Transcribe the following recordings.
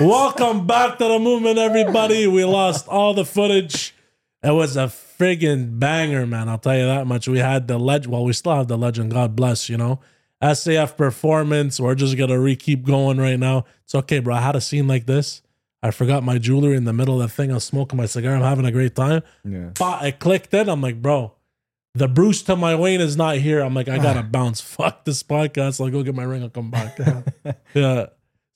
Welcome back to the movement, everybody. We lost all the footage. It was a friggin' banger, man. I'll tell you that much. We had the legend. Well, we still have the legend. God bless, you know. SAF performance. We're just gonna re keep going right now. It's okay, bro. I had a scene like this. I forgot my jewelry in the middle of the thing. I was smoking my cigar. I'm having a great time. Yeah. But I clicked it. I'm like, bro, the Bruce to my Wayne is not here. I'm like, I gotta bounce. Fuck this podcast. I'll go get my ring. I'll come back. yeah.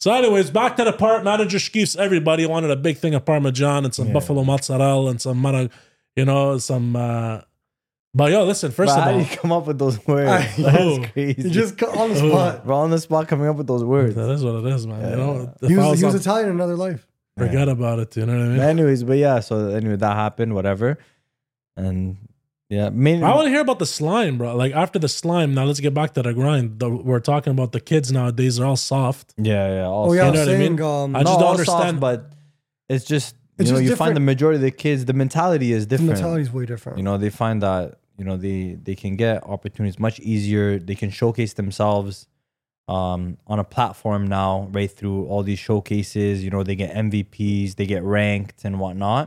So, anyways, back to the part. Manager Skeefs, everybody wanted a big thing of Parmesan and some Yeah. buffalo mozzarella and some, mara- you know, some. uh But yo, listen, first But of how all, do you come up with those words? I- Oh. That's crazy. You just cut on the spot. We're on the spot coming up with those words. that is what it is, man. You know, He was, was he was on- Italian in another life. forget about it. You know what I mean? But anyways, but yeah, so anyway, that happened, whatever. And yeah, mainly I want to hear about the slime, bro. Like after the slime, now let's get back to the grind. The, we're talking about the kids nowadays; they're all soft. yeah, yeah. Oh yeah, I You was know what I saying. mean? Um, I just don't all soft, understand. but it's just It's you know just you find the majority of the kids, the mentality is different. the mentality is way different. You know, they find that you know they they can get opportunities much easier. They can showcase themselves um, on a platform now, right through all these showcases. You know, they get MVPs, they get ranked and whatnot.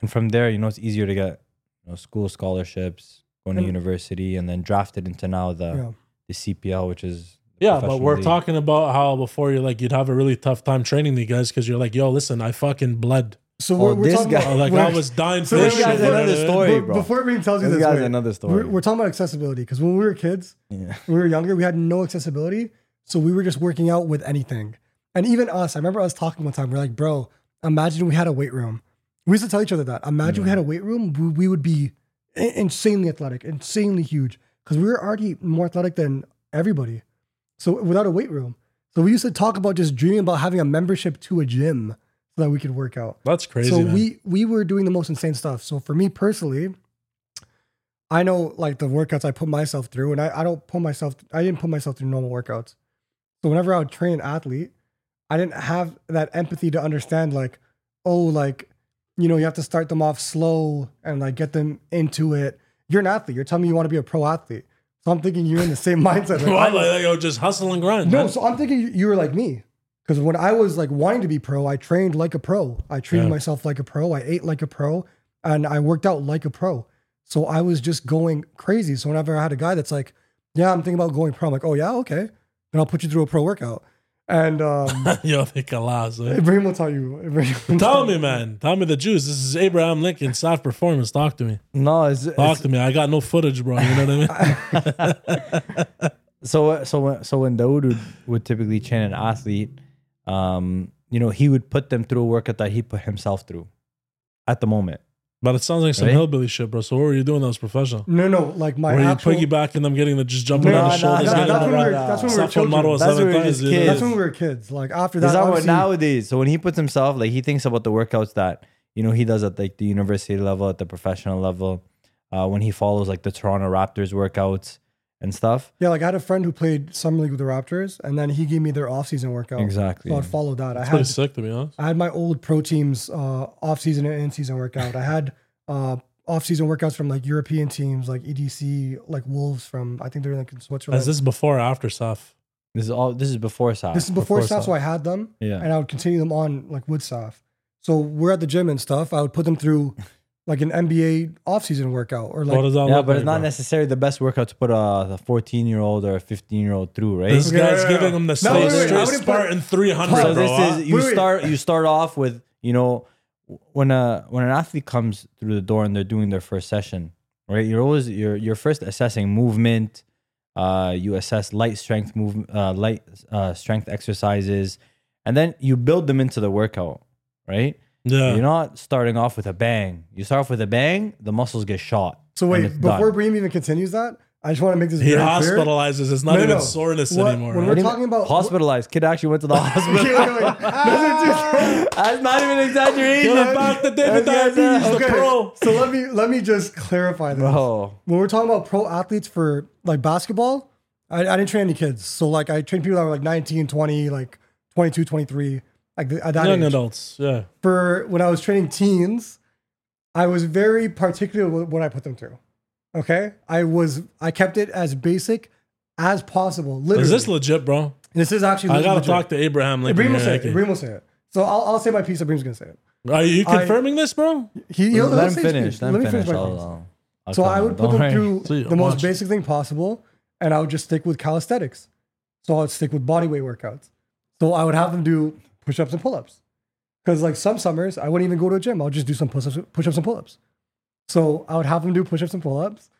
And from there, you know, it's easier to get you know, school scholarships, going to And- university, and then drafted into now the yeah. the CPL, which is the Yeah, but professional we're league. talking about how before you're like you'd have a really tough time training the guys because you're like, yo, listen, I fucking bled. So Oh, we're, we're this talking guy- about Like we're- I was dying So for this this guy's shit. you another what story. But bro. Before Reem tells you This this, guy's wait, another story. We're, we're talking about accessibility because when we were kids, Yeah. when we were younger, we had no accessibility. So we were just working out with anything. And even us, I remember us talking one time, we're like, bro, imagine we had a weight room. We used to tell each other that. Imagine we had a weight room, we, we would be insanely athletic, insanely huge. Because we were already more athletic than everybody. So without a weight room. So we used to talk about just dreaming about having a membership to a gym so that we could work out. That's crazy. So man. we we were doing the most insane stuff. So for me personally, I know like the workouts I put myself through, and I, I don't put myself I didn't put myself through normal workouts. So whenever I would train an athlete, I didn't have that empathy to understand like, oh, like, you know, you have to start them off slow and like get them into it. You're an athlete. You're telling me you want to be a pro athlete. So I'm thinking you're in the same mindset. Like, Well, like, yo, just hustle and grind. No, man. so I'm thinking you- you were like me. Because when I was like wanting to be pro, I trained like a pro. I treated Yeah. myself like a pro. I ate like a pro, and I worked out like a pro. So I was just going crazy. So whenever I had a guy that's like, "Yeah, I'm thinking about going pro," I'm like, "Oh yeah, okay." Then I'll put you through a pro workout. And um, yo, they can last. eh? Ibrahim will tell you. Ibrahim will Tell me, man. Tell me the juice. This is Abraham Lincoln, SAF performance. Talk to me. No, it's, Talk it's- to me. I got no footage, bro. You know what I mean? so so when- so when Dawood would, would typically train an athlete, um, you know, he would put them through a workout that he put himself through at the moment. But it sounds like some Right? hillbilly shit, bro. So what were you doing that was professional? No, no, like my were you actual. piggybacking them, getting the just jumping No, on the no, shoulders? no, getting that's, the when we were, no, that's when we were Suck on model. That's when we were times, just you know? kids. That's when we were kids. Like after that, Is that, are what obviously- nowadays. So when he puts himself, like he thinks about the workouts that you know he does at like the university level, at the professional level, uh, when he follows like the Toronto Raptors workouts and stuff. Yeah, like I had a friend who played summer league with the Raptors, and then he gave me their off-season workout. Exactly. So I'd follow that. I Pretty had sick, to be honest. I had my old pro teams uh, off-season and in-season workout. I had uh, off-season workouts from like European teams, like EDC, like Wolves from I think they're like in Switzerland. Is this before or after Saf? This is all. This is before SAF. This is before, before Saf. so I had them, yeah. and I would continue them on like with staff. So we're at the gym and stuff. I would put them through like an NBA off-season workout or like what does that Yeah, look but like, it's not bro? necessarily the best workout to put a 14 year old or a 15 year old through, right? This Okay, guy's yeah, yeah, giving them the No, straight, wait, wait, I straight wouldn't put- 300, so bro. this huh? is you Wait, wait. start you start off with you know when a when an athlete comes through the door and they're doing their first session, right? You're always you're you're first assessing movement. Uh, you assess light strength move, uh, light uh, strength exercises, and then you build them into the workout, right? Yeah. You're not starting off with a bang. You start off with a bang, the muscles get shot. So wait, before done. Bream even continues that, I just want to make this he very clear. He hospitalizes. It's not No, even no. soreness What- anymore. when right? we're talking about- hospitalized. Kid actually went to the hospital. Okay, wait, wait. Listen That's not even exaggeration. Give it back to David That's- Diabetes, the okay, pro. so let me let me just clarify this. Bro. When we're talking about pro athletes for like basketball, I, I didn't train any kids. So like I trained people that were like 19, 20, like 22, 23, like th- at that Young age. adults, yeah. For when I was training teens, I was very particular with what I put them through. Okay, I was I kept it as basic as possible. Literally, Is this legit, bro? This is actually. I gotta legit. talk to Abraham Lincoln. Ibrahim will say it. okay. Ibrahim will say it. So I'll, I'll say my piece. Ibrahim's gonna say it. Are you I- confirming this, bro? He, he'll, he'll Let him finish. piece. Let him me finish. my I'll, piece. I'll, I'll So I would put them worry. through See, the most watch. basic thing possible, and I would just stick with calisthenics. So I'd stick with body weight workouts. So I would have them do push-ups and pull-ups. Because like some summers, I wouldn't even go to a gym. I'll just do some push-ups, push-ups and pull-ups. So I would have them do push-ups and pull-ups.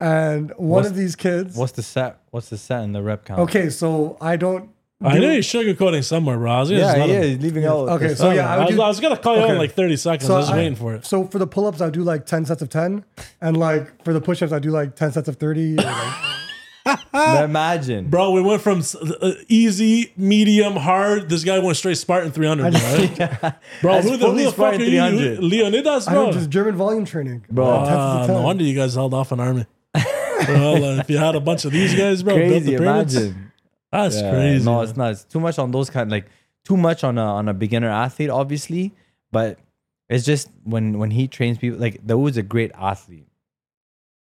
And one What's- of these kids. What's the set? What's the set in the rep count? Okay, so I don't. I do- know he's sugarcoating somewhere, bro. I was Yeah, yeah, him- he's leaving out. Okay, so yeah. I I was, do- I was gonna call you out in like 30 seconds. So I was I- waiting for it. So for the pull-ups, I do like 10 sets of 10. And like for the push-ups, I do like 10 sets of 30. or, like- Imagine. Bro, we went from uh, easy, medium, hard. This guy went straight Spartan 300, bro, right? Bro, who the, who the fuck are you? Leonidas, I bro? know just German volume training. Bro. Like 10 sets of no wonder you guys held off an army. well, uh, if you had a bunch of these guys, bro, built Crazy. the Imagine. That's Yeah, crazy. No, man. it's not. It's too much on those kind. Like too much on a on a beginner athlete, obviously. But it's just when when he trains people. Like there was a great athlete,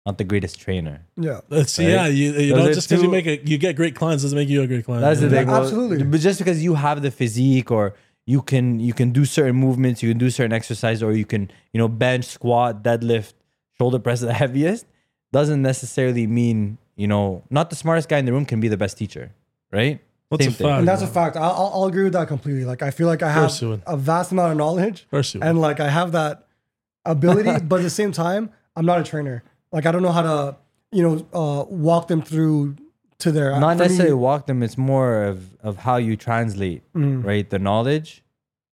not the greatest trainer. Yeah. It's, right? yeah, you, you know, just because you make a you get great clients doesn't make you a great client. That's the Yeah. thing. well, absolutely. But just because you have the physique or you can you can do certain movements, you can do certain exercise, or you can you know bench, squat, deadlift, shoulder press the heaviest, doesn't necessarily mean you know not the smartest guy in the room can be the best teacher, right? What's Same a thing. fact? And that's a fact. I'll, I'll- I'll agree with that completely. Like, I feel like I have course you would. a vast amount of knowledge Of course you would. and like I have that ability, but at the same time, I'm not a trainer. Like, I don't know how to, you know, uh, walk them through to their. not for me- necessarily walk them it's more of of how you translate Mm. right the knowledge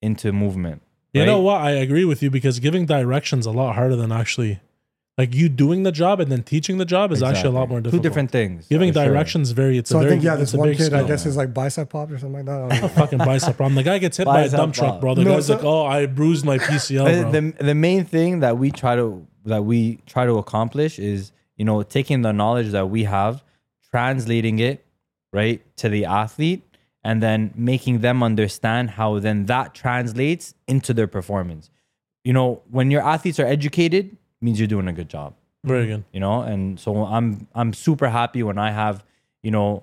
into movement You right? know what? I agree with you because giving directions a lot harder than actually, like you doing the job and then teaching the job is actually a lot more difficult. two different things Giving for sure. directions very. It's So a I very. think yeah, it's this a one big kid, I guess his like bicep popped or something like that. I don't know. fucking bicep problem. The guy gets hit by a Bicep dump truck, pop. bro. The No, guy's so- like, "Oh, I bruised my PCL, Uh, bro." the, the main thing that we try to that we try to accomplish is you know taking the knowledge that we have translating it right to the athlete and then making them understand how then that translates into their performance. You know when your athletes are educated means you're doing a good job. Very good. you know and so i'm i'm super happy when i have you know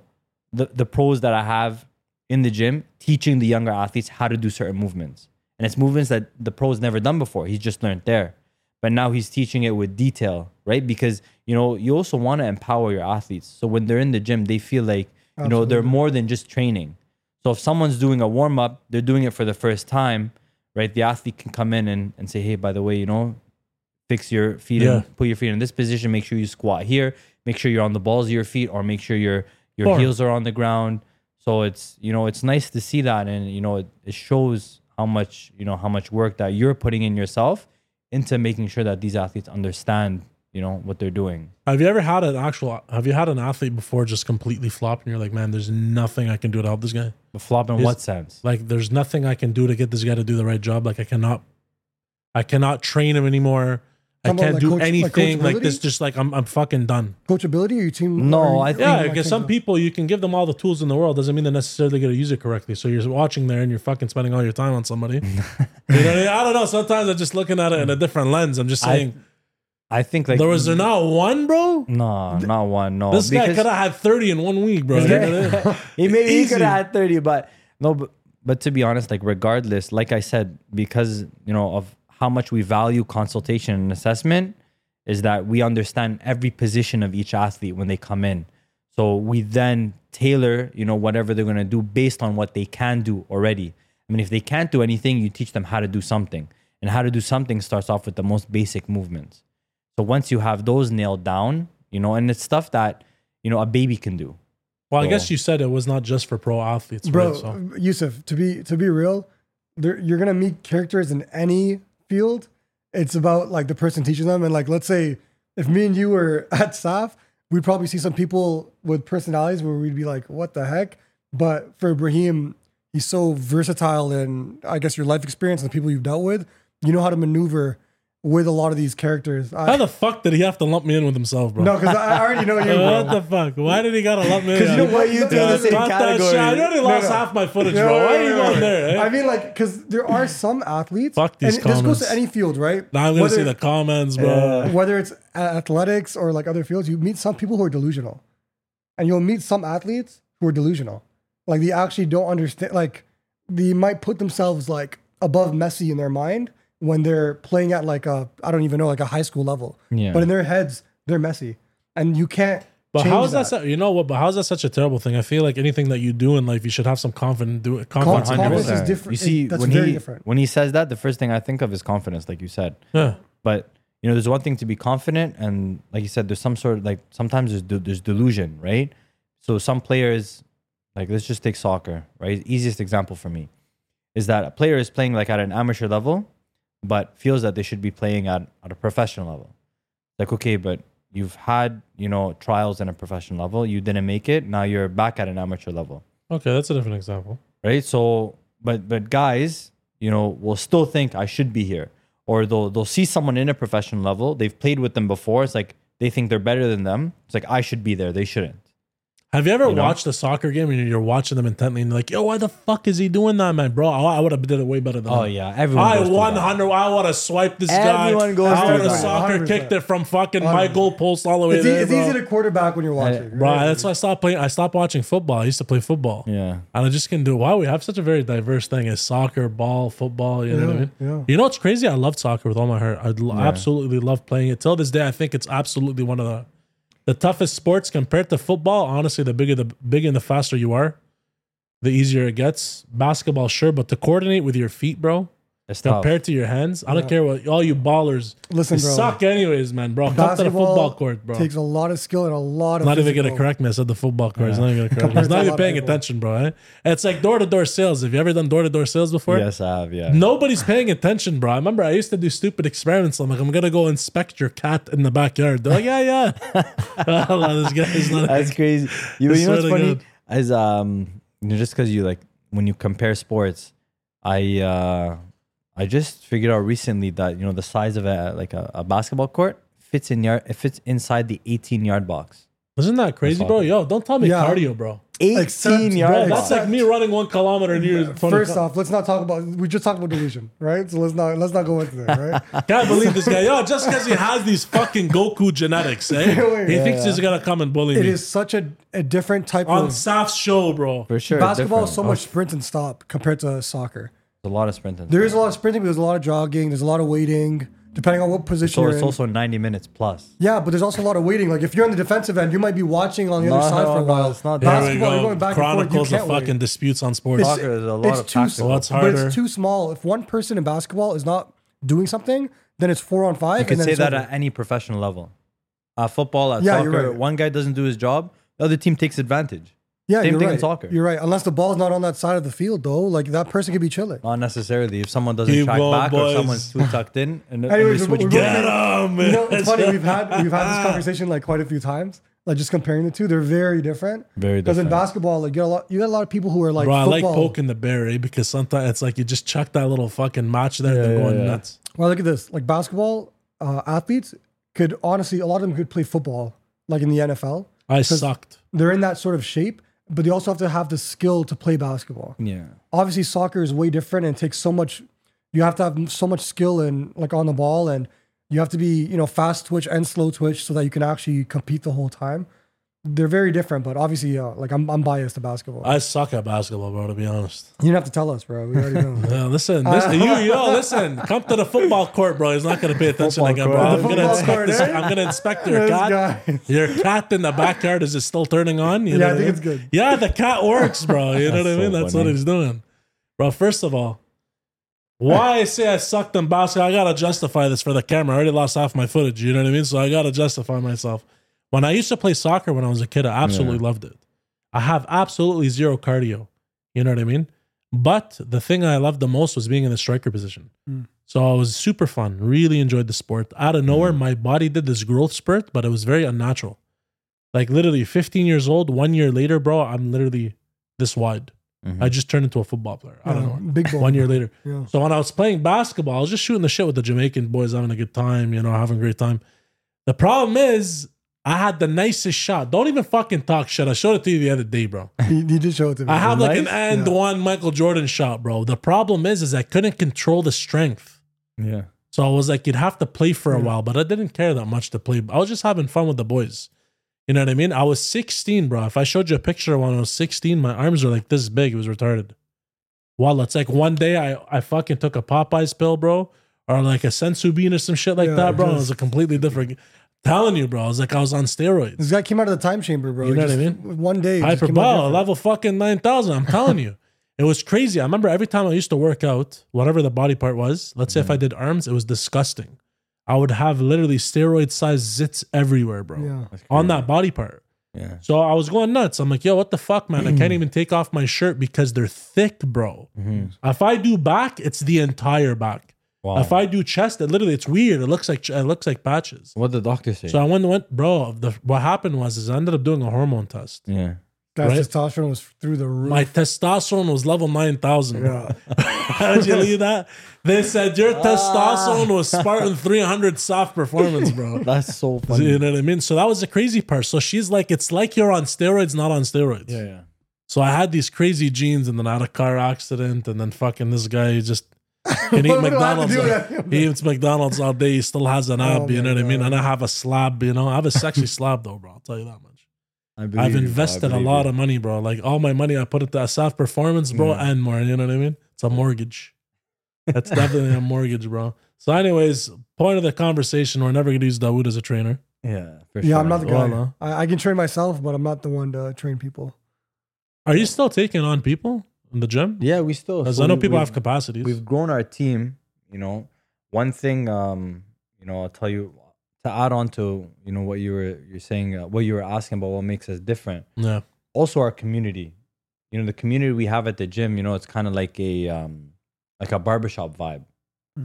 the the pros that i have in the gym teaching the younger athletes how to do certain movements. And it's movements that the pros never done before. He's just learned there but now he's teaching it with detail right because you know you also want to empower your athletes so when they're in the gym they feel like you know they're more than just training so if someone's doing a warm up they're doing it for the first time right the athlete can come in and, and say hey by the way you know fix your feet Yeah. and put your feet in this position. Make sure you squat here. Make sure you're on the balls of your feet, or make sure your your heels are on the ground. So it's you know it's nice to see that, and you know it, it shows how much you know how much work that you're putting in yourself into making sure that these athletes understand you know what they're doing. Have you ever had an actual? Have you had an athlete before just completely flop, and you're like, "Man, there's nothing I can do to help this guy. But flop in Is- what sense? Like, there's nothing I can do to get this guy to do the right job. Like, I cannot, I cannot train him anymore. I Talking about, can't like, do coach- anything like, this. Just like I'm, I'm fucking done. Coachability or your team? No, you- I think- you Yeah, because some people you can give them all the tools in the world doesn't mean they're necessarily going to use it correctly. So you're watching there and you're fucking spending all your time on somebody. you know I, mean? I don't know. Sometimes I'm just looking at it in a different lens. I'm just saying, I think like there was there not one, bro. no, not one. No, This guy could have had 30 in one week, bro. Yeah. he maybe he could have had 30 but no but, but to be honest like regardless like i said because you know of how much we value consultation and assessment is that we understand every position of each athlete when they come in so we then tailor you know whatever they're going to do based on what they can do already i mean if they can't do anything you teach them how to do something and how to do something starts off with the most basic movements so once you have those nailed down you know and it's stuff that you know a baby can do Well, I guess you said it was not just for pro athletes, bro. right? So Yussef, to be to be real, there, you're gonna meet characters in any field. It's about like the person teaching them, and like let's say if me and you were at SAF, we'd probably see some people with personalities where we'd be like, "What the heck?" But for Ibrahim, he's so versatile in I guess your life experience and the people you've dealt with. You know how to maneuver with a lot of these characters. how the fuck did he have to lump me in with himself, bro? no, because I already know you. what the fuck? Why did he gotta lump me in? 'Cause you know what? You two in the same category. shit. I already lost no. half my footage, No, bro. no, Why are you no, going no. there? eh? I mean, like, because there are some athletes. Fuck these and This goes to any field, right? now I'm gonna Whether- see the comments, bro. whether it's athletics or like other fields, you meet some people who are delusional, and you'll meet some athletes who are delusional. Like they actually don't understand. Like they might put themselves like above Messi in their mind when they're playing at like a I don't even know like a high school level. Yeah. But in their heads, they're messy, and you can't. But how is that? su- you know what? But how is that such a terrible thing? I feel like anything that you do in life, you should have some confidence. Do it. confidence. in Confidence doing is different. You see, That's when very he different. when he says that, the first thing I think of is confidence, like you said. Yeah. But you know, there's one thing to be confident, and like you said, there's some sort of like sometimes there's de- there's delusion, right? So some players, like let's just take soccer, right? Easiest example for me is that a player is playing like at an amateur level, but feels that they should be playing at at a professional level. Like okay, but you've had you know trials in a professional level, you didn't make it, now you're back at an amateur level Okay, that's a different example. right? So, but but guys, you know, will still think I should be here, or they'll they'll see someone in a professional level, they've played with them before. It's like they think they're better than them. It's like I should be there, they shouldn't. Have you ever You know? watched a soccer game and you're watching them intently and you're like, yo, why the fuck is he doing that, man, bro? I, I would have did it way better than Oh him. yeah, everyone. I goes through one that. hundred. I want to swipe this guy. Everyone goes I would have soccer 100%. kicked it from fucking my goal post all the way It's, there, it's bro. easy to quarterback when you're watching. Bro, right? that's why I stopped playing. I stopped watching football. I used to play football, Yeah, and I just couldn't do it. Wow, we have such a very diverse thing as soccer, ball, football. You know what I mean? yeah. You know what's crazy? I loved soccer with all my heart. I l- Yeah. absolutely love playing it. Till this day, I think it's absolutely one of the the toughest sports compared to football. Honestly, the bigger the bigger and the faster you are, the easier it gets. Basketball, sure, but to coordinate with your feet, bro, it's tough. compared to your hands, I don't care what all you ballers. Listen, you bro. suck anyways, man, bro. Come to the Basketball football court, bro. takes a lot of skill and a lot of. not even gonna physical- correct me. I said the football court. He's not even gonna correct me. Compared He's to a not lot even of paying people. attention, bro. Eh? It's like door to door sales. Have you ever done door to door sales before? Yes, I have. Yeah, Nobody's paying attention, bro. I remember I used to do stupid experiments. I'm like, I'm gonna go inspect your cat in the backyard. They're like, yeah, yeah. Oh, this guy's not. that's crazy. You, I you know what's swear to funny? is um, you know, just because you like when you compare sports, I uh, I just figured out recently that you know the size of a like a, a basketball court fits in yard it fits inside the 18 yard box. Isn't that crazy, bro? Yo, don't tell me Yeah. cardio, bro. 18 Except- yard Bro, that's like me running one kilometer and you're 20 First off, let's not talk about. We just talked about delusion, right? So let's not let's not go into that, right? Can't believe this guy. Yo, just because he has these fucking Goku genetics, eh? He Yeah, thinks he's gonna come and bully it me. is such a, a different type on of Saf's show, bro. for sure. basketball. is so much sprint and stop compared to soccer. There's a lot of sprinting. There is a lot of sprinting, but there's a lot of jogging. There's a lot of waiting, depending on what position so you're it's in. also 90 minutes plus. yeah, but there's also a lot of waiting. Like if you're on the defensive end, you might be watching on the No, other side for a no, while. it's not Here that. we Basketball, you're go. going back and forth. Chronicles You of can't fucking wait. disputes on sports. Soccer, there's a lot it's of too, tactical. What's but harder? it's too small. If one person in basketball is not doing something, then it's four on five. You can and then say it's that over. at any professional level. At football, at Yeah, you're soccer, right. one guy doesn't do his job, the other team takes advantage. Yeah, same you're thing in right. soccer. You're right. Unless the ball's not on that side of the field, though, like that person could be chilling. Not necessarily. If someone doesn't Keep track going, back boys. or someone's too tucked in and, and Anyways, they we're- we're gears. Get him. You know, it's funny. We've had we've had this conversation like quite a few times. Like just comparing the two, they're very different. Very different. Because in different. basketball, like you get a lot, you get a lot of people who are like Bro, I like poking the bear, eh? Because sometimes it's like you just chuck that little fucking match there and they're yeah, going yeah. nuts. Well, look at this. Like basketball uh, athletes could honestly, a lot of them could play football, like in the NFL. I sucked. They're in that sort of shape, but they also have to have the skill to play basketball. Yeah. Obviously, soccer is way different and it takes so much. You have to have so much skill and like on the ball, and you have to be you know fast twitch and slow twitch so that you can actually compete the whole time. They're very different, but obviously, uh, like I'm, I'm biased to basketball. I suck at basketball, bro, to be honest. you don't have to tell us, bro. We already know. Yeah, listen, listen you, yo, listen. Come to the football court, bro. He's not gonna pay attention Football again, bro. I'm gonna football inspect court, this. eh? I'm gonna inspect your This cat. guy. Your cat in the backyard is it still turning on? You Yeah, know I think it's good. Yeah, the cat works, bro. You know what That's I mean? so That's what he's doing, bro. First of all, why I say I sucked in basketball, I gotta justify this for the camera. I already lost half my footage. You know what I mean? So I gotta justify myself. When I used to play soccer when I was a kid, I absolutely loved it. I have absolutely zero cardio. You know what I mean? But the thing I loved the most was being in the striker position. Mm. So it was super fun. Really enjoyed the sport. Out of nowhere, my body did this growth spurt, but it was very unnatural. Like literally 15 years old, one year later, bro, I'm literally this wide. Mhm. I just turned into a football player. I don't know. Big ball. One year later. Yeah. So when I was playing basketball, I was just shooting the shit with the Jamaican boys, having a good time, you know, having a great time. The problem is, I had the nicest shot. Don't even fucking talk shit. I showed it to you the other day, bro. He, he did show it to me. I have like an Nice? and Yeah. one Michael Jordan shot, bro. The problem is, is I couldn't control the strength. Yeah. So I was like, you'd have to play for a Yeah. while, but I didn't care that much to play. I was just having fun with the boys. You know what I mean? I was 16, bro. If I showed you a picture when I was 16, my arms were like this big. It was retarded. Well, it's like one day I, I fucking took a Popeyes pill, bro, or like a sensu bean or some shit like Yeah, that, bro. It was a completely different. Telling you, bro. I was like I was on steroids. This guy came out of the time chamber, bro. You know He what I mean? One day, he just came out Hyperbole, different. level fucking 9,000. I'm telling you. It was crazy. I remember every time I used to work out, whatever the body part was, let's say if I did arms, it was disgusting. I would have literally steroid sized zits everywhere, bro, Yeah. That's on that body part. Yeah. So I was going nuts. I'm like, yo, what the fuck, man? I can't even take off my shirt because they're thick, bro. Mhm. If I do back, it's the entire back. Wow. If I do chest, it literally it's weird. It looks like it looks like patches. what did the doctor say? So I went, went bro. The, what happened was is I ended up doing a hormone test. yeah. Guy's Right? testosterone was through the roof. My testosterone was level nine thousand. yeah. How did you leave that? They said your ah. testosterone was Spartan 300 SAF performance, bro. That's so funny. you know what I mean? So that was the crazy part. So she's like, it's like you're on steroids, not on steroids. Yeah, yeah. So I had these crazy genes, and then I had a car accident, and then fucking this guy just can eat What do I have to McDonald's. do all- with he eats McDonald's all day. He still has an oh ab. Oh you know my what I mean? And I have a slab. You know, I have a sexy slab though, bro. I'll tell you that much. I I've you, bro. I invested a lot you. of money, bro. Like all my money, I put it to SAF performance, bro, Yeah. and more. You know what I mean? It's a hmm. mortgage. That's definitely a mortgage, bro. So, anyways, point of the conversation: we're never gonna use Dawood as a trainer. Yeah, for Yeah, sure. I'm not the guy. Well, I, I can train myself, but I'm not the one to train people. Are you still taking on people in the gym? Yeah, we still. Because so I know we- people we've- have capacities. We've grown our team. You know, one thing. Um, you know, I'll tell you to add on to you know what you were you're saying, uh, what you were asking about, what makes us different. yeah, Also, our community. You know, the community we have at the gym. You know, it's kind of like a um, like a barbershop vibe.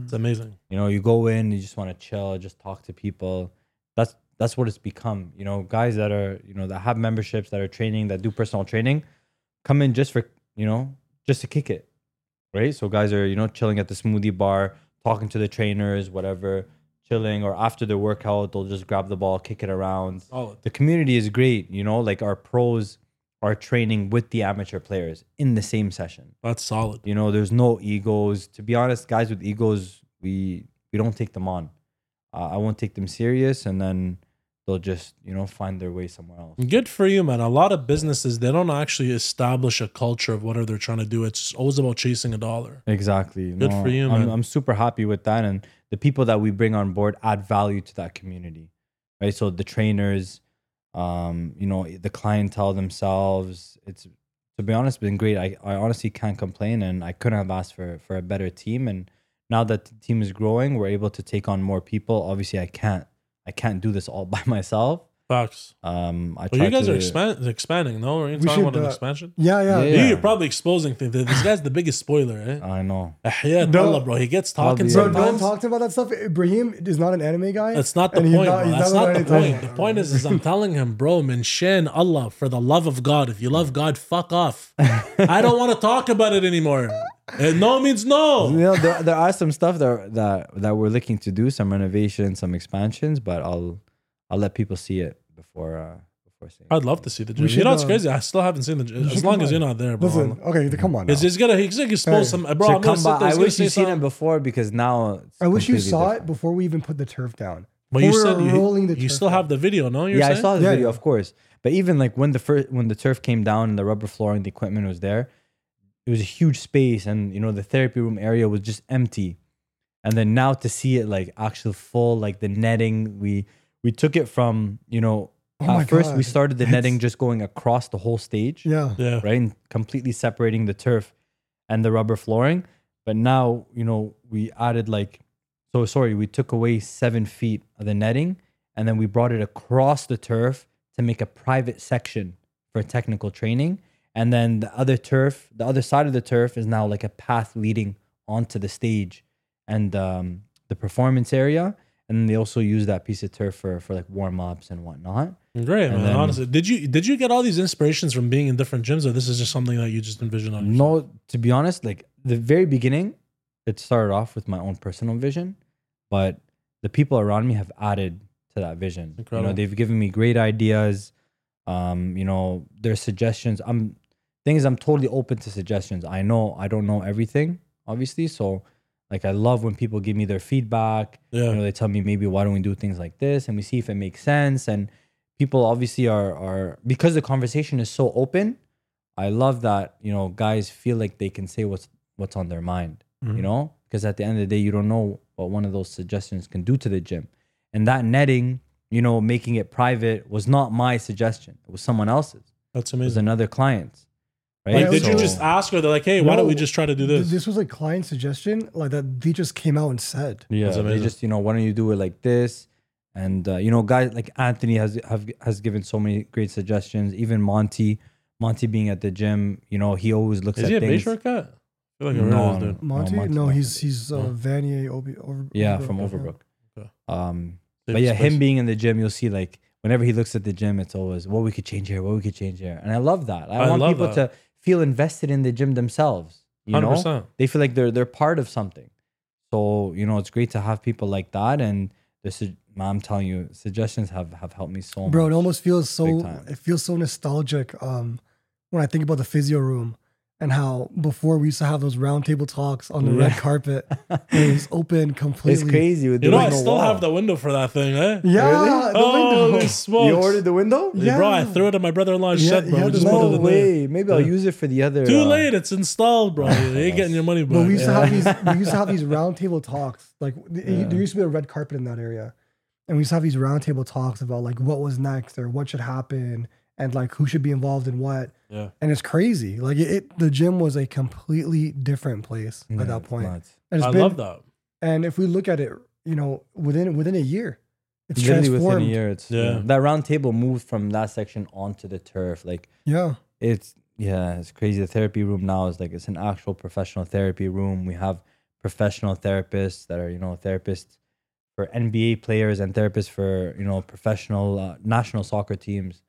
it's amazing. You know, you go in, you just want to chill, just talk to people. That's that's what it's become. You know, guys that are you know that have memberships that are training that do personal training, come in just for you know just to kick it, right? So guys are you know chilling at the smoothie bar, talking to the trainers, whatever, chilling, or after their workout they'll just grab the ball, kick it around. Oh, The community is great. You know, like our pros are training with the amateur players in the same session. That's solid. You know, there's no egos. To be honest, guys with egos, we we don't take them on. Uh, I won't take them serious, and then they'll just you know find their way somewhere else. Good for you, man. A lot of businesses they don't actually establish a culture of whatever they're trying to do. It's always about chasing a dollar. Exactly. Good for you, I'm, man. I'm super happy with that, and the people that we bring on board add value to that community, right? So the trainers, um, you know, the clientele themselves. It's to be honest, been great. I, I honestly can't complain, and I couldn't have asked for for a better team. And now that the team is growing, we're able to take on more people. Obviously, I can't I can't do this all by myself. Facts. Um, I Well, you guys to, are expand- expanding, no? Are you We talking should, about an uh, expansion? Yeah, yeah. Yeah. You're probably exposing things. This guy's the biggest spoiler, eh? I know. Ahiyat No. Allah, bro. He gets talking Probably, Bro, don't sometimes. talk to about that stuff. Ibrahim is not an anime guy. That's not the point, not- That's not not the point. The point is, is I'm telling him, bro, Minshan Allah, for the love of God. If you love God, fuck off. I don't want to talk about it anymore. And no means no. You no. know, there, there are some stuff that that that we're looking to do, some renovations, some expansions, but I'll I'll let people see it before uh before saying. I'd love to see the gym. You should, know what's uh, crazy? I still haven't seen the gym. As long as you're not there, bro. Listen, okay, come on now. It's just gonna, he's gonna expose Hey. some. Bro, So I'm gonna come sit by. there, I wish you've say seen it before because now it's I wish you saw different. it before we even put the turf down. But you said you, rolling the you still down. have the video, no? You're yeah, I saw the Yeah, video, yeah. of course. But even like when the first when the turf came down and the rubber flooring, the equipment was there, it was a huge space, and you know the therapy room area was just empty. And then now to see it like actual full, like the netting, we we took it from you know Oh at first we started the It's- netting just going across the whole stage. Yeah. Yeah. right? And completely separating the turf and the rubber flooring. But now, you know, we added like, so sorry, we took away seven feet of the netting and then we brought it across the turf to make a private section for technical training. And then the other turf, the other side of the turf is now like a path leading onto the stage and um, the performance area. And they also use that piece of turf for, for like warm ups and whatnot. Great, And man. then- Honestly, did you did you get all these inspirations from being in different gyms, or this is just something that you just envisioned on? yourself? No, to be honest, like the very beginning, it started off with my own personal vision, but the people around me have added to that vision. You Incredible. know, they've given me great ideas. Um, you know, their suggestions. I'm thing is I'm totally open to suggestions. I know I don't know everything, obviously. So like I love when people give me their feedback. Yeah. You know, they tell me maybe why don't we do things like this and we see if it makes sense. And people obviously are are because the conversation is so open. I love that you know guys feel like they can say what's what's on their mind. Mm-hmm. You know, because at the end of the day, you don't know what one of those suggestions can do to the gym, and that netting, you know, making it private was not my suggestion. It was someone else's. That's It was amazing. another client's. Right? Like, Yeah, did you just ask her? They're like, hey, why don't we just try to do this? This was a client suggestion, like that. They just came out and said. Yeah, That's they just you know why don't you do it like this? And uh, you know, guys like Anthony has have has given so many great suggestions. Even Monty, Monty being at the gym, you know, he always looks Is at he a things. base cut? Like I No, realized, no. Monty? No, he's he's uh, Oh. Vanier Obi. Over, yeah, Overbrook, from yeah. Overbrook. Okay. Um, Save but yeah, space. him being in the gym, you'll see like whenever he looks at the gym, it's always what we could change here, what we could change here, and I love that. I, I want love people that. to feel invested in the gym themselves. You Hundred know, they feel like they're they're part of something. So you know, it's great to have people like that, and this is. I'm telling you, suggestions have have helped me so much. Bro, it almost feels so. It feels so nostalgic. Um, when I think about the physio room and how before we used to have those roundtable talks on the red carpet, and it was open completely. It's crazy. With You there know, I still wall. have the window for that thing, eh? Yeah, Really? the Holy window. smokes! You ordered the window? Yeah, bro, I threw it at my brother-in-law's Yeah, shed, bro. yeah, We the just No it in there. way. Maybe I'll use it for the other. Too uh, late. It's installed, bro. You ain't getting your money back. But we used to have Yeah. these. We used to have these round table talks. Like Yeah. there used to be a red carpet in that area, and we used to have these roundtable talks about like what was next or what should happen and like who should be involved in what. yeah. And it's crazy. Like it, it the gym was a completely different place yeah, at that point. nuts. And it's I been, love that. And if we look at it, you know, within within a year, it's Literally transformed. within a year, it's Yeah. yeah. That round table moved from that section onto the turf. Like Yeah. it's yeah, it's crazy. The therapy room now is like it's an actual professional therapy room. We have professional therapists that are you know therapists for NBA players and therapists for you know professional uh, national soccer teams.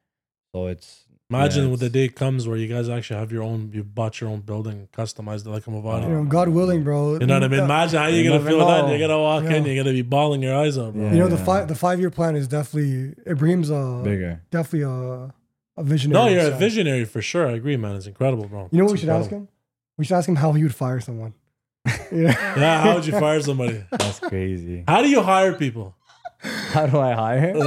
So it's Imagine yeah, when the day comes where you guys actually have your own, you bought your own building, customized it like a Movado. You know, God willing, bro. You know what I mean? Imagine how you're You gonna never feel that. You're gonna walk in, you're gonna be bawling your eyes out, bro. Yeah. You know the five the five year plan is definitely Ibrahim's uh bigger. definitely a a visionary. No, you're a visionary for sure. I agree, man. It's incredible, bro. You know what we It's should ask him? We should ask him how he would fire someone. Yeah. Yeah, how would you fire somebody? That's crazy. How do you hire people? How do I hire? Is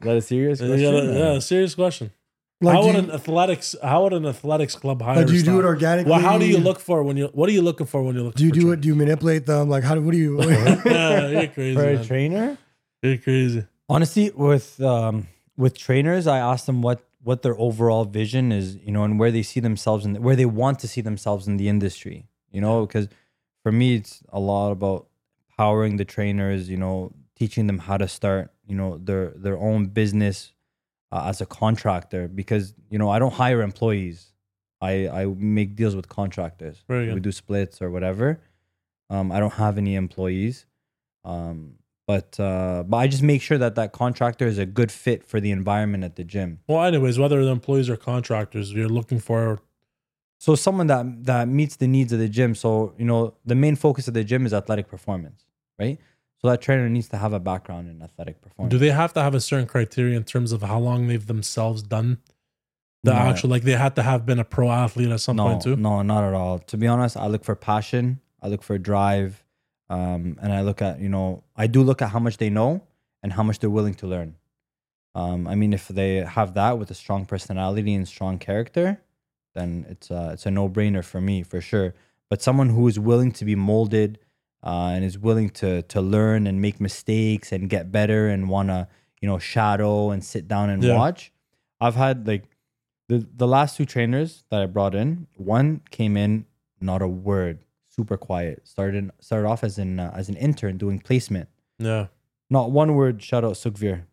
that a serious question? gotta- yeah. Serious question. like, how do would you, an athletics? How would an athletics club hire? like, do you do staff? it organically? Well, how do you look for when you? What are you looking for when you're look? Do you for do tra- it? Do you manipulate them? Like, how do? What do you? yeah, you're crazy. For a man. trainer? You're crazy. honestly with um with trainers i ask them what what their overall vision is you know and where they see themselves and where they want to see themselves in the industry you know because for me it's a lot about powering the trainers you know teaching them how to start you know their their own business uh, as a contractor because you know i don't hire employees. I i make deals with contractors. Very we do splits or whatever. Um i don't have any employees. Um but uh but i just make sure that that contractor is a good fit for the environment at the gym. Well, anyways, whether the employees or contractors, you're looking for. so someone that that meets the needs of the gym. So you know the main focus of the gym is athletic performance right so that trainer needs to have a background in athletic performance Do they have to have a certain criteria in terms of how long they've themselves done the No. actual? Like they had to have been a pro athlete at some no point too. no not at all to be honest i look for passion i look for drive um and i look at you know i do look at how much they know and how much they're willing to learn um i mean if they have that with a strong personality and strong character then it's uh it's a no-brainer for me for sure but someone who is willing to be molded uh, and is willing to to learn and make mistakes and get better and want to you know shadow and sit down and Yeah. watch. I've had like the the last two trainers that i brought in one came in not a word super quiet. Started started off as an uh, as an intern doing placement. Yeah, not one word shout out sukvir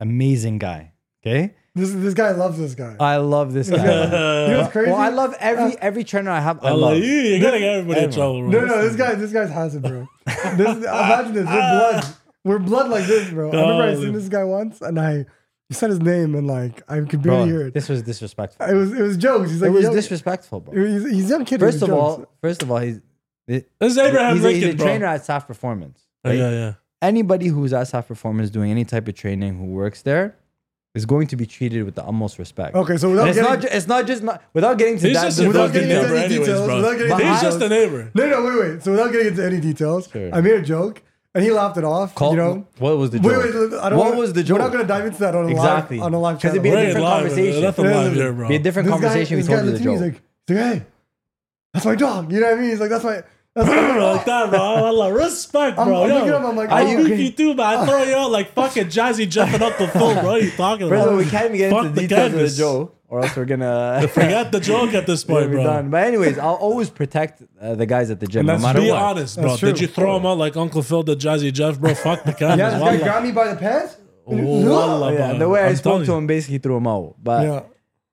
amazing guy okay this this guy loves this guy. i love this guy You know what's crazy? well i love every uh, every trainer i have i I love you. You're getting everybody in Everyone. trouble. Bro. no, no, this guy, this guy's has it, bro. This, imagine this. We're blood. We're blood like this, bro. I remember I seen this guy once, and I he said his name, and like I could Bro, barely hear it. this was disrespectful It was it was jokes. He's like it was young- disrespectful bro He's, he's a young kid. first of jokes. all first of all he's This is Abraham he's, a, Lincoln, he's a bro. trainer at SAF Performance. Oh, yeah, yeah. Anybody who's at SAF Performance doing any type of training who works there is going to be treated with the utmost respect. okay, so And without it's getting, not. Ju- it's not just not without getting to He's that. just a without fucking getting into neighbor, any anyways, details, bro. without getting But into He's just a neighbor. No, no, wait, wait. So without getting into any details, Sure. I made a joke, and he laughed it off. Call- you know. what was the joke? wait, I don't what wanna- was the joke? We're not gonna dive into that on a Exactly. live on a live 'Cause it'd be a Right, different live, conversation. Nothing Yeah, live here, bro. Be a different This conversation. Guy, we this told you the looked at me, joke. He's like, he's like, hey, that's my dog. You know what I mean? He's like, that's my. That's my like that, bro. I love respect, I'm- bro. I'm Yo, looking at him, I'm like, I oh, beef okay. you too, man. I throw you out like fucking Jazzy Jeff up the Phil, bro. What are you talking First of all, we can't even get Fuck into the the details of the joke, or else we're gonna Forget the joke at this point, bro. done. But anyways, I'll always protect uh, the guys at the gym, And no that's matter Be what. honest, bro. Did you throw him out like Uncle Phil did Jazzy Jeff, bro? Fuck the canvas. Yeah, this guy grabbed me by the pants. Wallah, Yeah, the way I I'm spoke to him basically threw him out. But Yeah.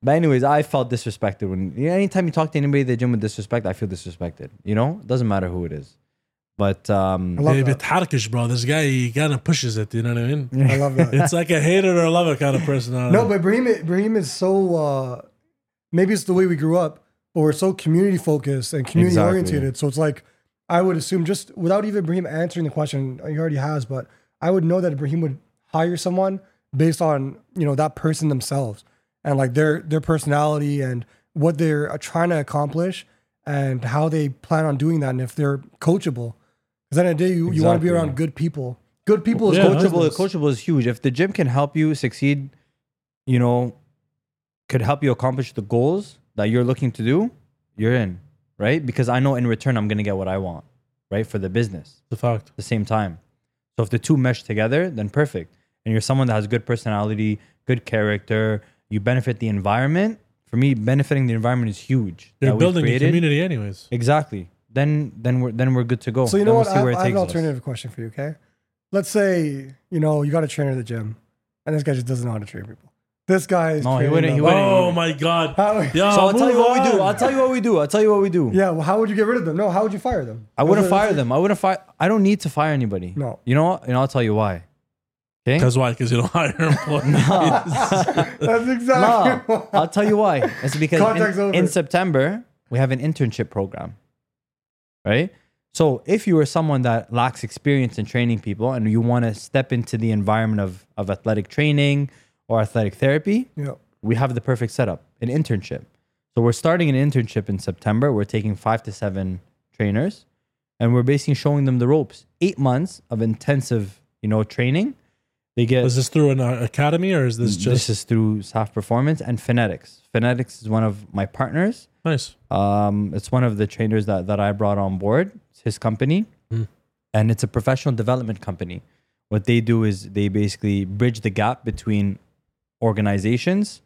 But anyways, I felt disrespected when anytime you talk to anybody at the gym with disrespect, I feel disrespected. You know, it doesn't matter who it is. But um, I love bro. This guy he kind of pushes it. You know what I mean? I love that. it's like a hater or a lover kind of person. No, but Brahim, Brahim is so uh, maybe it's the way we grew up, but we're so community focused and community exactly. oriented. So it's like I would assume just without even Brahim answering the question, he already has. But I would know that Brahim would hire someone based on you know that person themselves and like their their personality and what they're uh, trying to accomplish and how they plan on doing that and if they're coachable. Because at the end of the day, you, you want to be around good people. Good people is Yeah, coachable, business. coachable is huge. If the gym can help you succeed, you know, could help you accomplish the goals that you're looking to do, you're in, right? Because I know in return I'm gonna get what I want, right, for the business. the fact. at the same time. So if the two mesh together, then perfect. And you're someone that has good personality, good character, you benefit the environment. For me, benefiting the environment is huge. You're that we've building a community, anyways. Exactly. Then then we're then we're good to go. So you Then know we'll what? see I, where I have an takes us. alternative question for you. Okay, let's say you know you got a trainer at the gym, and this guy just doesn't know how to train people. This guy is. No, he wouldn't- he wouldn't. Oh my god. How, Yo, So I'll tell you move what we do. I'll tell you what we do. I'll tell you what we do. yeah. Well, how would you get rid of them? No, how would you fire them? I wouldn't fire them. I wouldn't fire. I don't need to fire anybody. No. You know what? And I'll tell you why. Okay. Because why? Because you don't hire employees. That's exactly. No, why. I'll tell you why. It's because Contract's in, over. in September we have an internship program, right? So if you are someone that lacks experience in training people and you want to step into the environment of, of athletic training or athletic therapy, Yeah. we have the perfect setup an internship. So we're starting an internship in September. We're taking five to seven trainers and we're basically showing them the ropes. Eight months of intensive, you know, training. They get is this through an uh, academy or is this just this is through SAF Performance and Phonetics. Phonetics is one of my partners. nice? Um, it's one of the trainers that, that I brought on board. It's his company. Mm. And it's a professional development company. What they do is they basically bridge the gap between organizations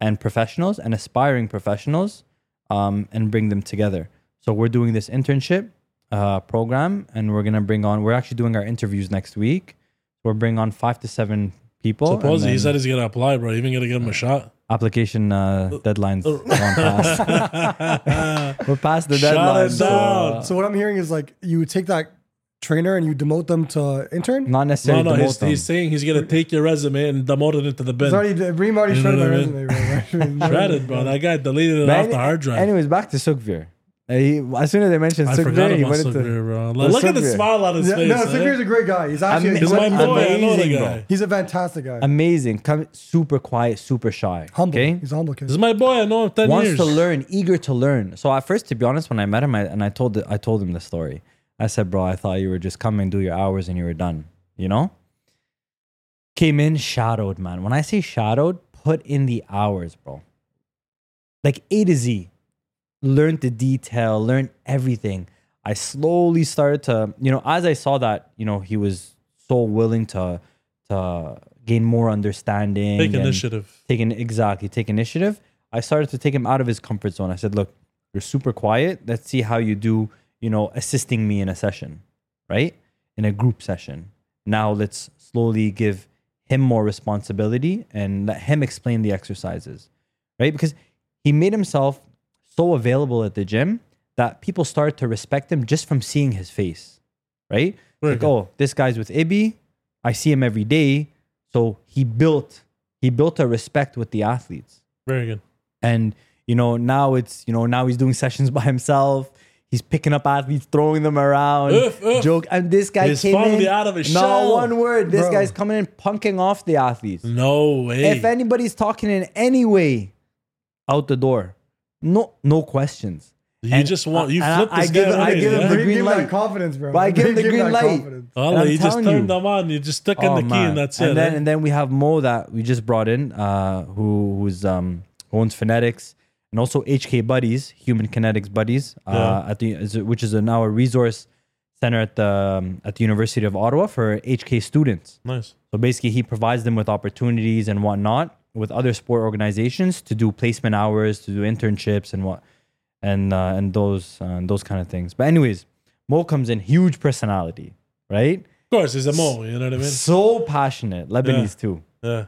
and professionals and aspiring professionals um, and bring them together. So we're doing this internship uh, program and we're going to bring on, we're actually doing our interviews next week. We're bringing on five to seven people. and Suppose he said he's gonna apply, bro. Even gonna give him a shot. application uh, deadlines gone past. We're past the Shut deadline. it so, down. uh, So what I'm hearing is like you take that trainer and you demote them to intern. not No, necessarily no, demote he's, them. he's saying he's gonna take your resume and demote it into the bin. It's already Bream already You know shredded my what I resume. Bro. Shredded, bro. That guy deleted it But off any- the hard drive. Anyways, back to Sukvir. Uh, he, as soon as they mentioned I forgot Sukvir, he about went into. Sukvir, bro. Look at the Sukvir. smile on his Yeah, face. no, eh? Sikir's a great guy. He's actually Ama- He's my boy. I know the bro. guy. he's a fantastic guy. Amazing, come super quiet, super shy. humble. Okay, He's a humble kid. This is my boy. I know him ten wants years. to learn, eager to learn. So at first, to be honest, when I met him, I, and I told I told him the story. I said, "Bro, I thought you were just coming, do your hours, and you were done." You know. Came in shadowed, man. When I say shadowed, put in the hours, bro. Like A to Z. Learned the detail, learned everything. I slowly started to, you know, as I saw that, you know, he was so willing to to gain more understanding. Take initiative. take an exactly take initiative i started to take him out of his comfort zone i said look you're super quiet let's see how you do you know assisting me in a session right in a group session now let's slowly give him more responsibility and let him explain the exercises right because he made himself so available at the gym that people start to respect him just from seeing his face right? Like oh this guy's with ibi i see him every day. So he built he built a respect with the athletes. Very good. and you know now it's you know now he's doing sessions by himself. He's picking up athletes throwing them around. Oof, oof. joke. And this guy He's came in out of his not shell. one word. This Bro. guy's coming in punking off the athletes. No way. if anybody's talking in any way out the door no no questions You And just want you I- flip I this give- guy. I already, give him yeah? the green give light. confidence, bro. But I give him They the green light. confidence. Well, you just telling turned you. them on. You just stuck in Oh, the key, man. and that's and it. Then, eh? and then we have Mo that we just brought in, uh, who who's um who owns Phonetics and also HK Buddies, Human Kinetics Buddies, uh, Yeah. at the which is now a resource center at the um, at the University of Ottawa for HK students. nice. So basically, he provides them with opportunities and whatnot with other sport organizations to do placement hours, to do internships, and what, and uh, and those uh, and those kind of things. But anyways, Mo comes in huge personality, right? Of course, he's a mo. You know what I mean? So passionate, Lebanese too. Yeah.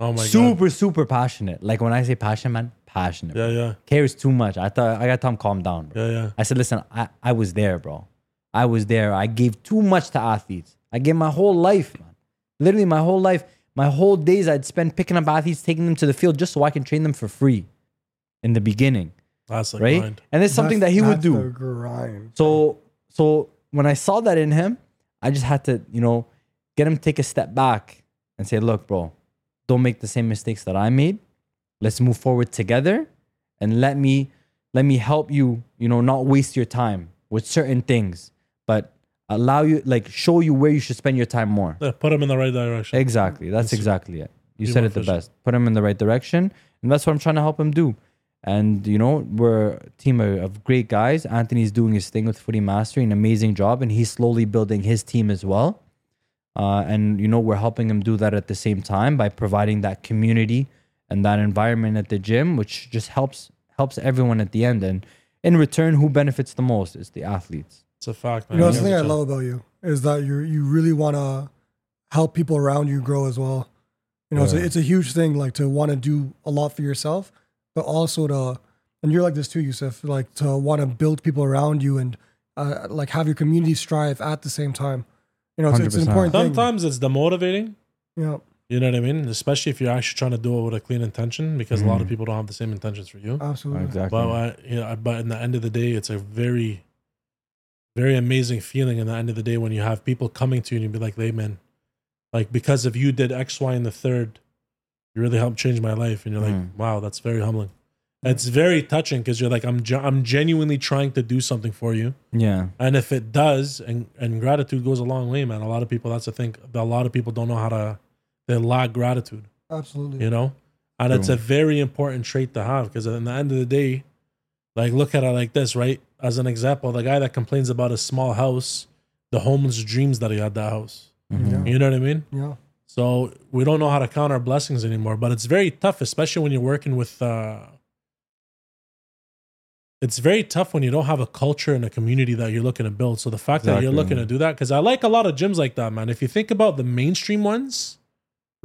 Oh my god. super super passionate. Like when I say passionate, man, passionate. Yeah, yeah, Cares too much. I thought I got to tell him calm down. Bro. yeah, yeah. I said, listen, I, I was there, bro. I was there. I gave too much to athletes. I gave my whole life, man. Literally my whole life. My whole days I'd spend picking up athletes, taking them to the field just so I can train them for free in the beginning. That's the right? grind. And it's something that That's- he would do. the grind. So so when I saw that in him, I just had to, you know, get him to take a step back and say, look, bro, don't make the same mistakes that I made. Let's move forward together and let me let me help you, you know, not waste your time with certain things, but allow you like show you where you should spend your time more. Yeah, put them in the right direction. Exactly. That's exactly it. You said it the efficient. best. Put them in the right direction. And that's what I'm trying to help him do. And, you know, we're a team of, of great guys. Anthony's doing his thing with Footy Mastery, an amazing job. And he's slowly building his team as well. Uh, and, you know, we're helping him do that at the same time by providing that community and that environment at the gym, which just helps helps everyone at the end. And in return, who benefits the most is the athletes. It's a fact, man. You know, that's the thing I love about you is that you you really want to help people around you grow as well. You know, it's, a, it's a huge thing, like to want to do a lot for yourself, but also to, and you're like this too, Yussef, like to want to build people around you and uh, like have your community strive at the same time. You know, it's, it's an 100%. important thing. Sometimes it's demotivating. Yeah, You know what I mean? Especially if you're actually trying to do it with a clean intention, because a lot of Mhm. people don't have the same intentions for you. absolutely. Exactly. But uh, you know, but in the end of the day, it's a very, very amazing feeling. In the end of the day, when you have people coming to you and you be like, "Hey, man, like because of you did X, Y, and the third, you really helped change my life," and you're like, Mhm. "Wow, that's very humbling." It's very touching because you're like, "I'm ge- I'm genuinely trying to do something for you." yeah. And if it does, and and gratitude goes a long way, man. A lot of people, that's the thing. A lot of people don't know how to. They lack gratitude, Absolutely. you know, and it's a very important trait to have because at the end of the day, like look at it like this, right? As an example, the guy that complains about a small house, the homeless dreams that he had that house. Mhm. Yeah. You know what I mean? Yeah. So we don't know how to count our blessings anymore, but it's very tough, especially when you're working with. uh It's very tough when you don't have a culture and a community that you're looking to build. So the fact that you're looking to do that, because I like a lot of gyms like that, man. If you think about the mainstream ones,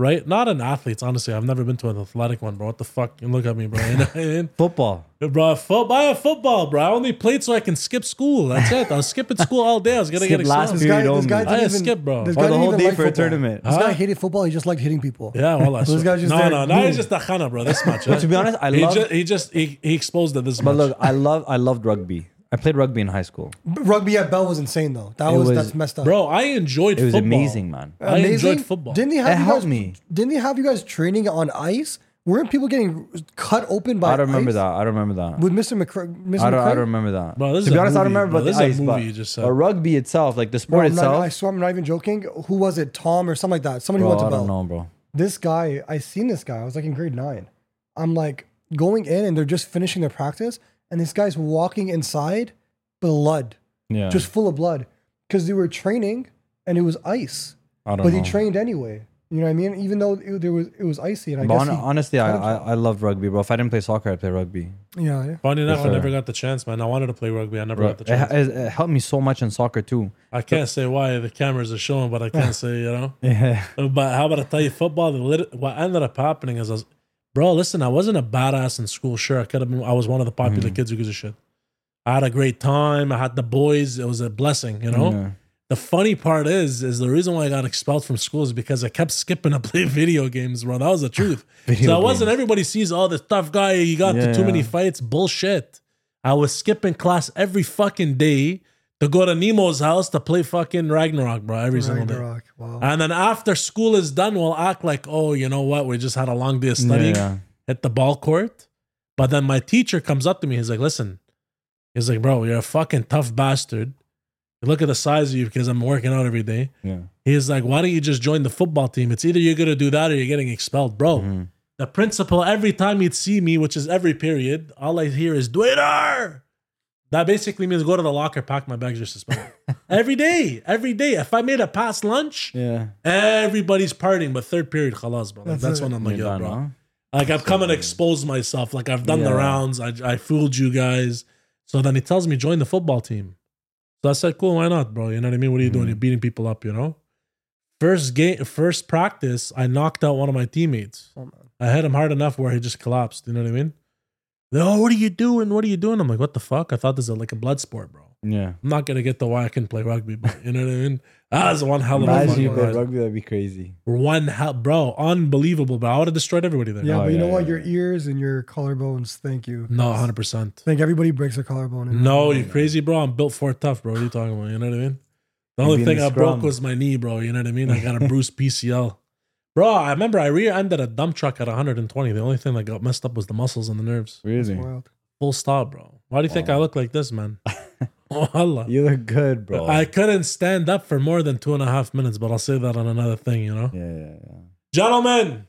right? Not an athletes, honestly. I've never been to an athletic one, bro. What the fuck? You look at me, bro. You know what I mean? Football. Bro, fo- buy a football, bro. I only played so I can skip school. That's it. I was skipping school all day. I was gonna Skip get last excited. This guy, Period this guy only. didn't I even skip, bro. This Or guy the whole day like for a football. tournament. This Huh? guy hated football. He just liked hitting people. Yeah, well, I This guy just no, there, no, no. He's just a khana, bro. This much. But to be honest, I he, love. just, he just he, he exposed it this But much. look, I love I loved rugby. I played rugby in high school. Rugby at Bell was insane though. That It was, was- that's messed up. bro, I enjoyed football. It was football. amazing, man. I enjoyed football. Didn't he It have you helped guys, me. Didn't he have you guys training on ice? Weren't people getting cut open by I don't remember ice? that. I don't remember that. with Mr. McCra- Mr. I don't, I McCray? don't remember that. Bro, this to is be a honest, I don't movie, remember bro. about This the is a ice, movie but, you just said. but rugby itself, like the Bro, sport I'm not- I itself. swear I'm not even joking. Who was it? Tom or something like that. Somebody Bro, went to I Bell. don't know, bro. This guy, I seen this guy. I was like in grade nine. I'm like going in and they're just finishing their practice, and this guy's walking inside, blood, Yeah, just full of blood, because they were training and it was ice, I don't but know. he trained anyway. You know what I mean? Even though it, there was it was icy, and I But guess hon- he, honestly, I, I. I love rugby, bro. If I didn't play soccer, I'd play rugby. yeah, yeah. Funny enough, Yes, I never got the chance, man. I wanted to play rugby. I never Bro, got the chance. it, it helped me so much in soccer too. I can't say why the cameras are showing, but I can't say, you know. Yeah, But how about I tell you, football? The lit- what ended up happening is, I was, bro, listen, I wasn't a badass in school. Sure, I could have been. I was one of the popular Mhm. kids who gives a shit. I had a great time. I had the boys. It was a blessing, you know. Yeah. The funny part is, is the reason why I got expelled from school is because I kept skipping to play video games, bro. That was the truth. So I wasn't. Everybody sees, oh, this tough guy. You got Yeah, to too many fights. Bullshit. I was skipping class every fucking day to go to Nemo's house to play fucking Ragnarok, bro. Every single day. Ragnarok. Wow. And then after school is done, we'll act like, oh, you know what? We just had a long day of studying Yeah, at the ball court. But then my teacher comes up to me. He's like, listen, He's like, bro, you're a fucking tough bastard. Look at the size of you because I'm working out every day. Yeah. He's like, why don't you just join the football team? It's either you're gonna do that or you're getting expelled, bro. Mhm. The principal, every time he'd see me, which is every period, all I hear is Dwader. That basically means go to the locker, pack my bags, you're suspended. every day, every day. If I made a past lunch, Yeah. everybody's partying, but third period, khalas, bro. Like, That's that's when I'm like, You're yo, done, bro. huh? Like I've come and exposed myself. Like I've done the rounds. I, I fooled you guys. So then he tells me join the football team. So I said, cool, why not, bro? You know what I mean? What are you doing? Mhm. You're beating people up, you know? First game, first practice, I knocked out one of my teammates. Oh. I hit him hard enough where he just collapsed. You know what I mean? They're, oh, what are you doing? What are you doing? I'm like, what the fuck? I thought this was like a blood sport, bro. Yeah. I'm not gonna get the why I can play rugby, but you know what I mean? That was one hell of a Imagine you fucking played ride. rugby, that'd be crazy. One hell, bro, unbelievable, bro. I would have destroyed everybody there. Yeah, Oh, but you know yeah, what? yeah, Your ears and your collarbones. Thank you. No, 100%. think everybody breaks a collarbone. in No, rugby. you crazy, bro. I'm built for it tough, bro. What are you talking about? You know what I mean? The You only be in thing the I broke scrum. was my knee, bro. You know what I mean? I got a bruised PCL. Bro, I remember I rear ended a dump truck at 120. The only thing that got messed up was the muscles and the nerves. Really? Wild. Full stop, bro. Why do you think Oh. I look like this, man? oh, Allah. You look good, bro. I couldn't stand up for more than two and a half minutes, but I'll say that on another thing, you know? yeah, yeah, yeah. Gentlemen,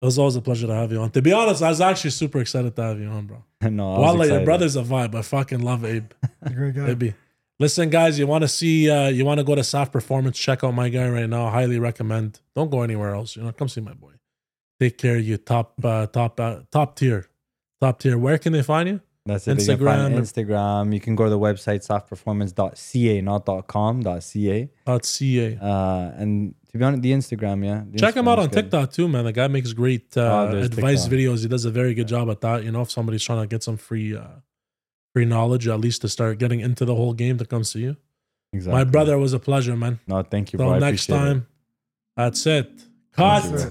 it was always a pleasure to have you on. To be honest, I was actually super excited to have you on, bro. no, I was Wallah, your brother's a vibe. I fucking love Abe. He's a great guy. Maybe. Listen, guys, you want to see, uh, you want to go to SAF Performance, check out my guy right now. Highly recommend. Don't go anywhere else. You know, come see my boy. Take care of you. Top, uh, top, uh, top tier, top tier. Where can they find you? That's it. They can find Instagram. Instagram. You can go to the website safperformance.ca, not .com, .ca. .ca. Uh, and to be honest, the Instagram, yeah. The Check him out on good. TikTok too, man. The guy makes great uh, Oh, advice TikTok. videos. He does a very good job at that. You know, if somebody's trying to get some free, uh, free knowledge, at least to start getting into the whole game, to come see you. Exactly. My brother was a pleasure, man. No, thank you, bro. Till next appreciate it. time, that's it. Cut. bro.